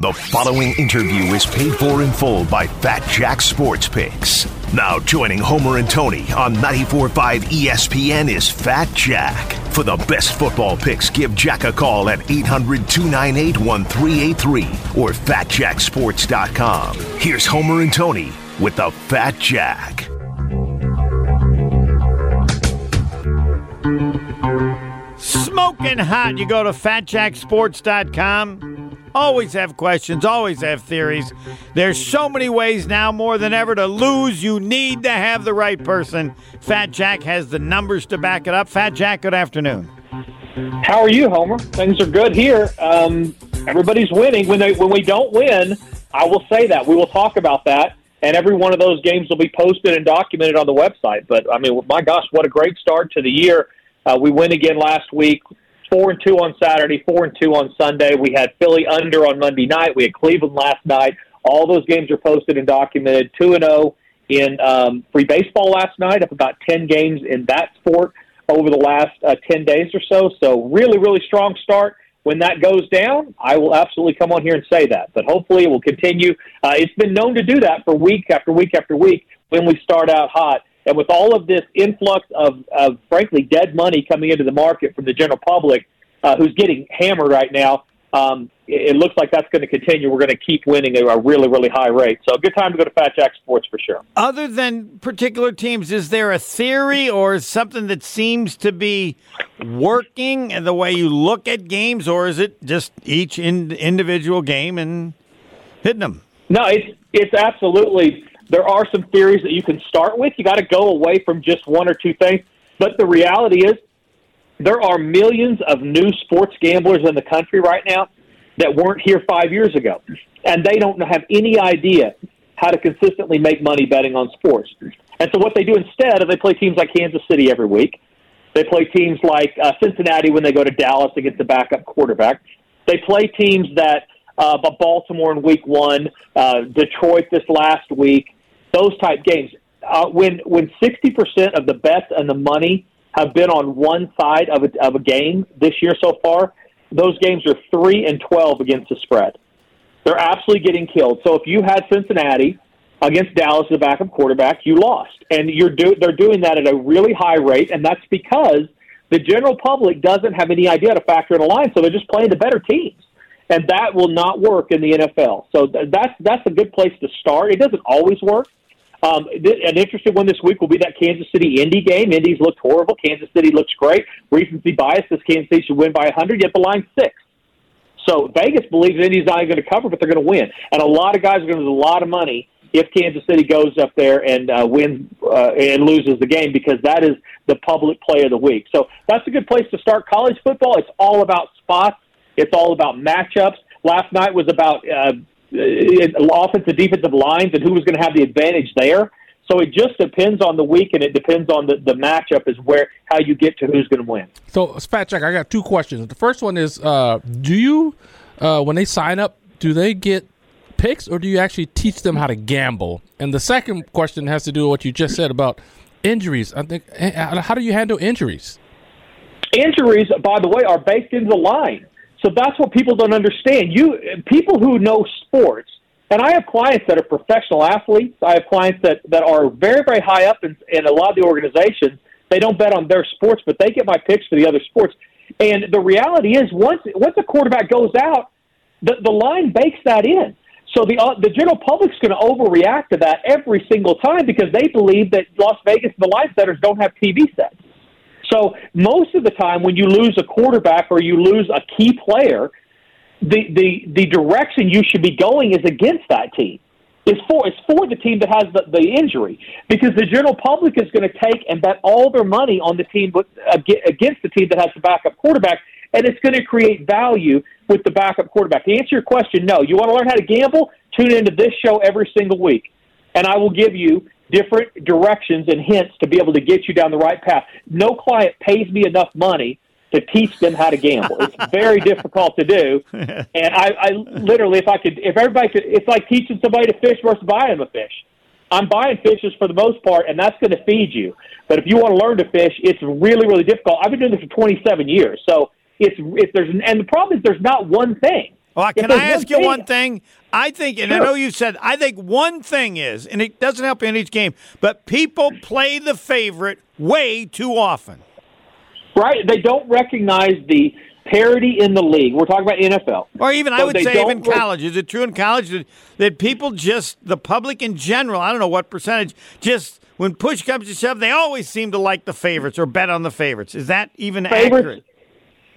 The following interview is paid for in full by Fat Jack Sports Picks. Now joining Homer and Tony on 94.5 ESPN is Fat Jack. For the best football picks, give Jack a call at 800-298-1383 or fatjacksports.com. Here's Homer and Tony with the Fat Jack. Smoking hot. You go to fatjacksports.com. Always have questions, always have theories. There's so many ways now, more than ever, to lose. You need to have the right person. Fat Jack has the numbers to back it up. Fat Jack, good afternoon. How are you, Homer? Things are good here. Um, everybody's winning. When they when we don't win, I will say that we will talk about that, and every one of those games will be posted and documented on the website. But I mean, my gosh, what a great start to the year! Uh, we win again last week four and two on Saturday, four and two on Sunday. We had Philly under on Monday night. We had Cleveland last night. All those games are posted and documented. Two and zero oh in um, free baseball last night. Up about ten games in that sport over the last uh, ten days or so. So really, really strong start. When that goes down, I will absolutely come on here and say that. But hopefully, it will continue. Uh, it's been known to do that for week after week after week when we start out hot. And with all of this influx of, of frankly, dead money coming into the market from the general public, uh, who's getting hammered right now, um, it, it looks like that's going to continue. We're going to keep winning at a really, really high rate. So, a good time to go to Fat Jack Sports for sure. Other than particular teams, is there a theory or something that seems to be working in the way you look at games, or is it just each in, individual game and hitting them? No, it's it's absolutely there are some theories that you can start with. You got to go away from just one or two things. But the reality is, there are millions of new sports gamblers in the country right now that weren't here five years ago, and they don't have any idea how to consistently make money betting on sports. And so, what they do instead is they play teams like Kansas City every week. They play teams like uh, Cincinnati when they go to Dallas against the backup quarterback. They play teams that uh, Baltimore in Week One, uh, Detroit this last week those type games. Uh, when when sixty percent of the bets and the money have been on one side of a, of a game this year so far, those games are three and twelve against the spread. They're absolutely getting killed. So if you had Cincinnati against Dallas, the backup quarterback, you lost, and you're do, they're doing that at a really high rate, and that's because the general public doesn't have any idea to factor in a line, so they're just playing the better teams and that will not work in the NFL. So that's that's a good place to start. It doesn't always work, um, an interesting one this week will be that Kansas City Indy game. Indy's looked horrible. Kansas City looks great. Recency bias says Kansas City should win by 100, yet the line's six. So Vegas believes Indy's not going to cover, but they're going to win. And a lot of guys are going to lose a lot of money if Kansas City goes up there and uh, wins uh, and loses the game because that is the public play of the week. So that's a good place to start college football. It's all about spots. It's all about matchups. Last night was about uh, uh, offensive defensive lines and who was going to have the advantage there. So it just depends on the week, and it depends on the, the matchup is where how you get to who's going to win. So, Fat Jack, I got two questions. The first one is, uh, do you uh, when they sign up, do they get picks, or do you actually teach them how to gamble? And the second question has to do with what you just said about injuries. I think eh, how do you handle injuries? Injuries, by the way, are baked into the line. So that's what people don't understand. You people who know sports, and I have clients that are professional athletes. I have clients that that are very very high up in, in a lot of the organizations. They don't bet on their sports, but they get my picks for the other sports. And the reality is, once once a quarterback goes out, the the line bakes that in. So the uh, the general public's going to overreact to that every single time because they believe that Las Vegas the line setters don't have TV sets. So most of the time, when you lose a quarterback or you lose a key player, the the the direction you should be going is against that team. It's for it's for the team that has the, the injury because the general public is going to take and bet all their money on the team against the team that has the backup quarterback, and it's going to create value with the backup quarterback. To answer your question, no. You want to learn how to gamble? Tune into this show every single week, and I will give you different directions and hints to be able to get you down the right path. No client pays me enough money to teach them how to gamble. It's very difficult to do. And I, I literally, if I could, if everybody could, it's like teaching somebody to fish versus buying them a fish. I'm buying fishes for the most part, and that's going to feed you. But if you want to learn to fish, it's really, really difficult. I've been doing this for 27 years, so it's if there's and the problem is there's not one thing. Can I ask you one thing-? I think, and I know you said, I think one thing is, and it doesn't help you in each game, but people play the favorite way too often. Right? They don't recognize the parity in the league. We're talking about NFL. Or even, I would say, even college. Is it true in college that, that people just, the public in general, I don't know what percentage, just when push comes to shove, they always seem to like the favorites or bet on the favorites. Is that even Favorites- accurate?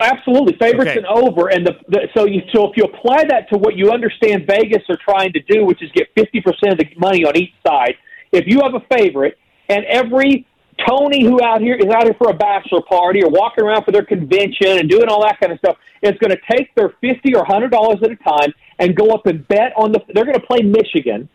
Absolutely, favorites Okay. and over, and the, the so you so if you apply that to what you understand Vegas are trying to do, which is get fifty percent of the money on each side. If you have a favorite, and every Tony who out here is out here for a bachelor party or walking around for their convention and doing all that kind of stuff, is going to take their fifty or hundred dollars at a time and go up and bet on the. They're going to play Michigan.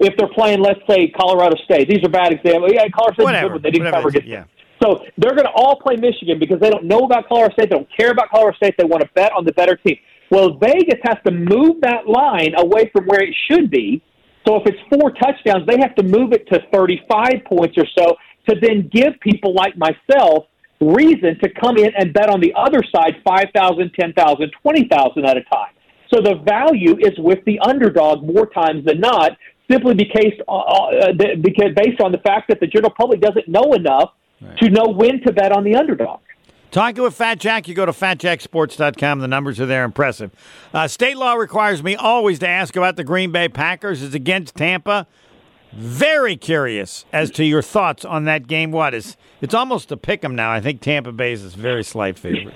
If they're playing, let's say Colorado State, these are bad examples. Yeah, Colorado State, they didn't whatever cover. it yeah. So they're going to all play Michigan because they don't know about Colorado State. They don't care about Colorado State. They want to bet on the better team. Well, Vegas has to move that line away from where it should be. So if it's four touchdowns, they have to move it to 35 points or so to then give people like myself reason to come in and bet on the other side 5,000, 10,000, 20,000 at a time. So the value is with the underdog more times than not, simply because, uh, uh, because based on the fact that the general public doesn't know enough to know when to bet on the underdog. Talking with Fat Jack, you go to fatjacksports.com. The numbers are there, impressive. Uh, state law requires me always to ask about the Green Bay Packers. It's against Tampa. Very curious as to your thoughts on that game. What is? It's almost a pick 'em now. I think Tampa Bay is a very slight favorite.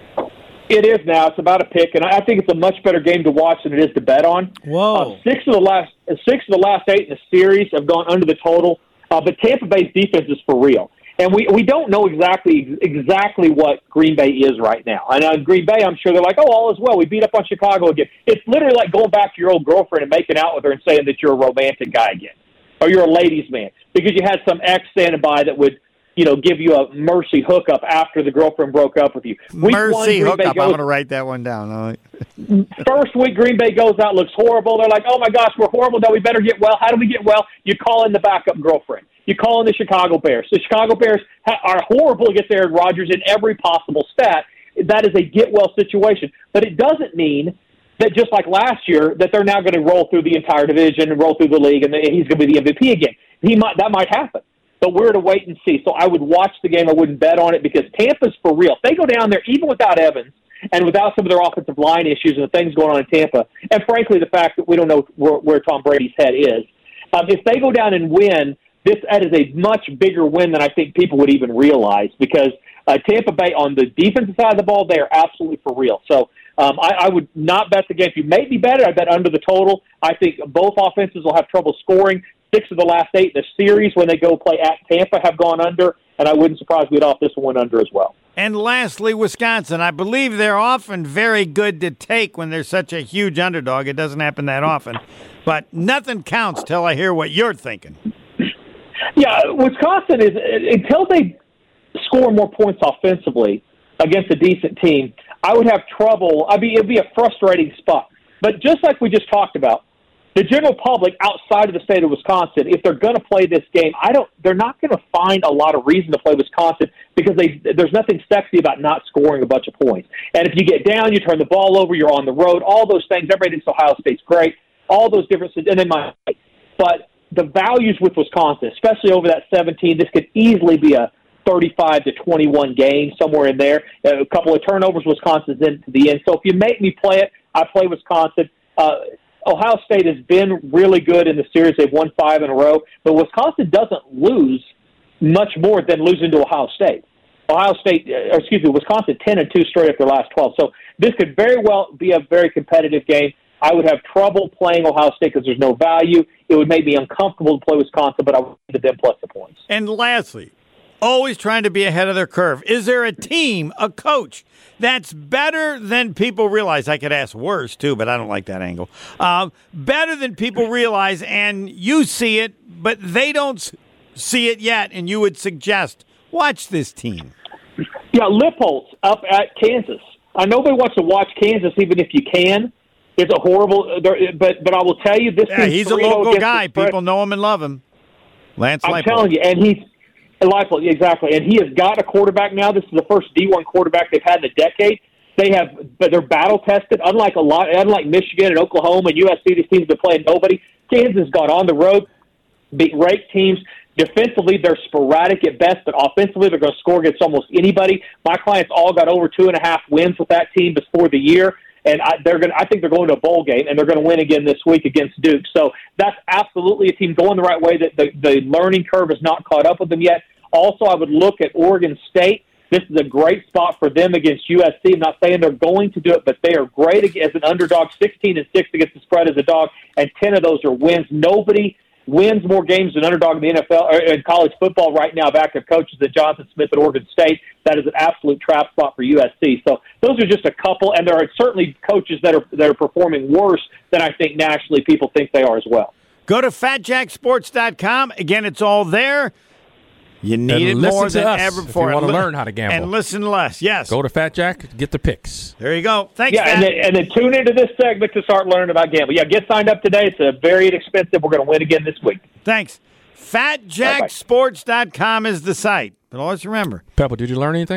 It is now. It's about a pick, and I think it's a much better game to watch than it is to bet on. Whoa. Uh, six of the last six of the last eight in the series have gone under the total, uh, but Tampa Bay's defense is for real, and we we don't know exactly exactly what Green Bay is right now. And on Green Bay, I'm sure they're like, oh, all is well. We beat up on Chicago again. It's literally like going back to your old girlfriend and making out with her and saying that you're a romantic guy again, or you're a ladies' man because you had some ex standing by that would. You know, give you a mercy hookup after the girlfriend broke up with you. Week one, Mercy Bay hookup. I'm going to write that one down. Right. First week, Green Bay goes out, looks horrible. They're like, oh my gosh, we're horrible. Now we better get well. How do we get well? You call in the backup girlfriend. You call in the Chicago Bears. The Chicago Bears ha- are horrible against Aaron Rodgers in every possible stat. That is a get well situation. But it doesn't mean that just like last year, that they're now going to roll through the entire division and roll through the league, and he's going to be the MVP again. He might that might happen, but we're to wait and see. So I would watch the game. I wouldn't bet on it because Tampa's for real. If they go down there, even without Evans and without some of their offensive line issues and the things going on in Tampa, and frankly the fact that we don't know where, where Tom Brady's head is, um, if they go down and win, this that is a much bigger win than I think people would even realize because uh, Tampa Bay on the defensive side of the ball, they are absolutely for real. So um, I, I would not bet the game. If you make me bet it, I bet under the total. I think both offenses will have trouble scoring. Six of the last eight in the series when they go play at Tampa have gone under, and I wouldn't surprise me at all this one went under as well. And lastly, Wisconsin. I believe they're often very good to take when they're such a huge underdog. It doesn't happen that often. But nothing counts till I hear what you're thinking. Yeah, Wisconsin is until they score more points offensively against a decent team. I would have trouble. I mean, it'd be a frustrating spot. But just like we just talked about, the general public outside of the state of Wisconsin, if they're going to play this game, I don't. They're not going to find a lot of reason to play Wisconsin because they there's nothing sexy about not scoring a bunch of points. And if you get down, you turn the ball over, you're on the road, all those things. Everybody thinks Ohio State's great. All those differences, and then my, but the values with Wisconsin, especially over that 17, this could easily be a 35 to 21 game somewhere in there. A couple of turnovers, Wisconsin's into the end. So if you make me play it, I play Wisconsin. Uh, Ohio State has been really good in the series. They've won five in a row, but Wisconsin doesn't lose much more than losing to Ohio State. Ohio State, uh, or excuse me, Wisconsin 10 and 2 straight up their last 12. So this could very well be a very competitive game. I would have trouble playing Ohio State because there's no value. It would make me uncomfortable to play Wisconsin, but I would give them plus the points. And lastly, always trying to be ahead of their curve. Is there a team, a coach that's better than people realize? I could ask worse too, but I don't like that angle. Um, better than people realize, and you see it, but they don't see it yet, and you would suggest watch this team. Yeah, Lipholtz up at Kansas. I know nobody wants to watch Kansas, even if you can. It's a horrible, but but I will tell you this. Yeah, he's a 3-0 local guy. People know him and love him. Lance I'm Leipold. telling you, and he's Leipold, exactly, and he has got a quarterback now. This is the first D1 quarterback they've had in a decade. They have, but they're battle tested. Unlike a lot, unlike Michigan and Oklahoma and USC, these teams that play nobody. Kansas has gone on the road, beat ranked teams. Defensively, they're sporadic at best, but offensively, they're going to score against almost anybody. My clients all got over two and a half wins with that team before the year, and I, they're going. I think they're going to a bowl game, and they're going to win again this week against Duke. So that's absolutely a team going the right way. That the, the learning curve has not caught up with them yet. Also, I would look at Oregon State. This is a great spot for them against USC. I'm not saying they're going to do it, but they are great as an underdog. 16 and six against the spread as a dog, and 10 of those are wins. Nobody wins more games than underdog in the NFL or in college football right now. Back to coaches at Jonathan Smith at Oregon State. That is an absolute trap spot for USC. So those are just a couple, and there are certainly coaches that are that are performing worse than I think nationally people think they are as well. Go to fatjacksports.com. Again, it's all there. You need And it more than us ever if before. you wanna li- learn how to gamble. And listen less. Yes. Go to Fat Jack, get the picks. there you go. Thanks, Yeah, Fat. and then, and then tune into this segment to start learning about gambling. Yeah, get signed up today. It's a very inexpensive. We're going to win again this week. Thanks. FatJackSports.com is the site. But always remember, Pepper, did you learn anything?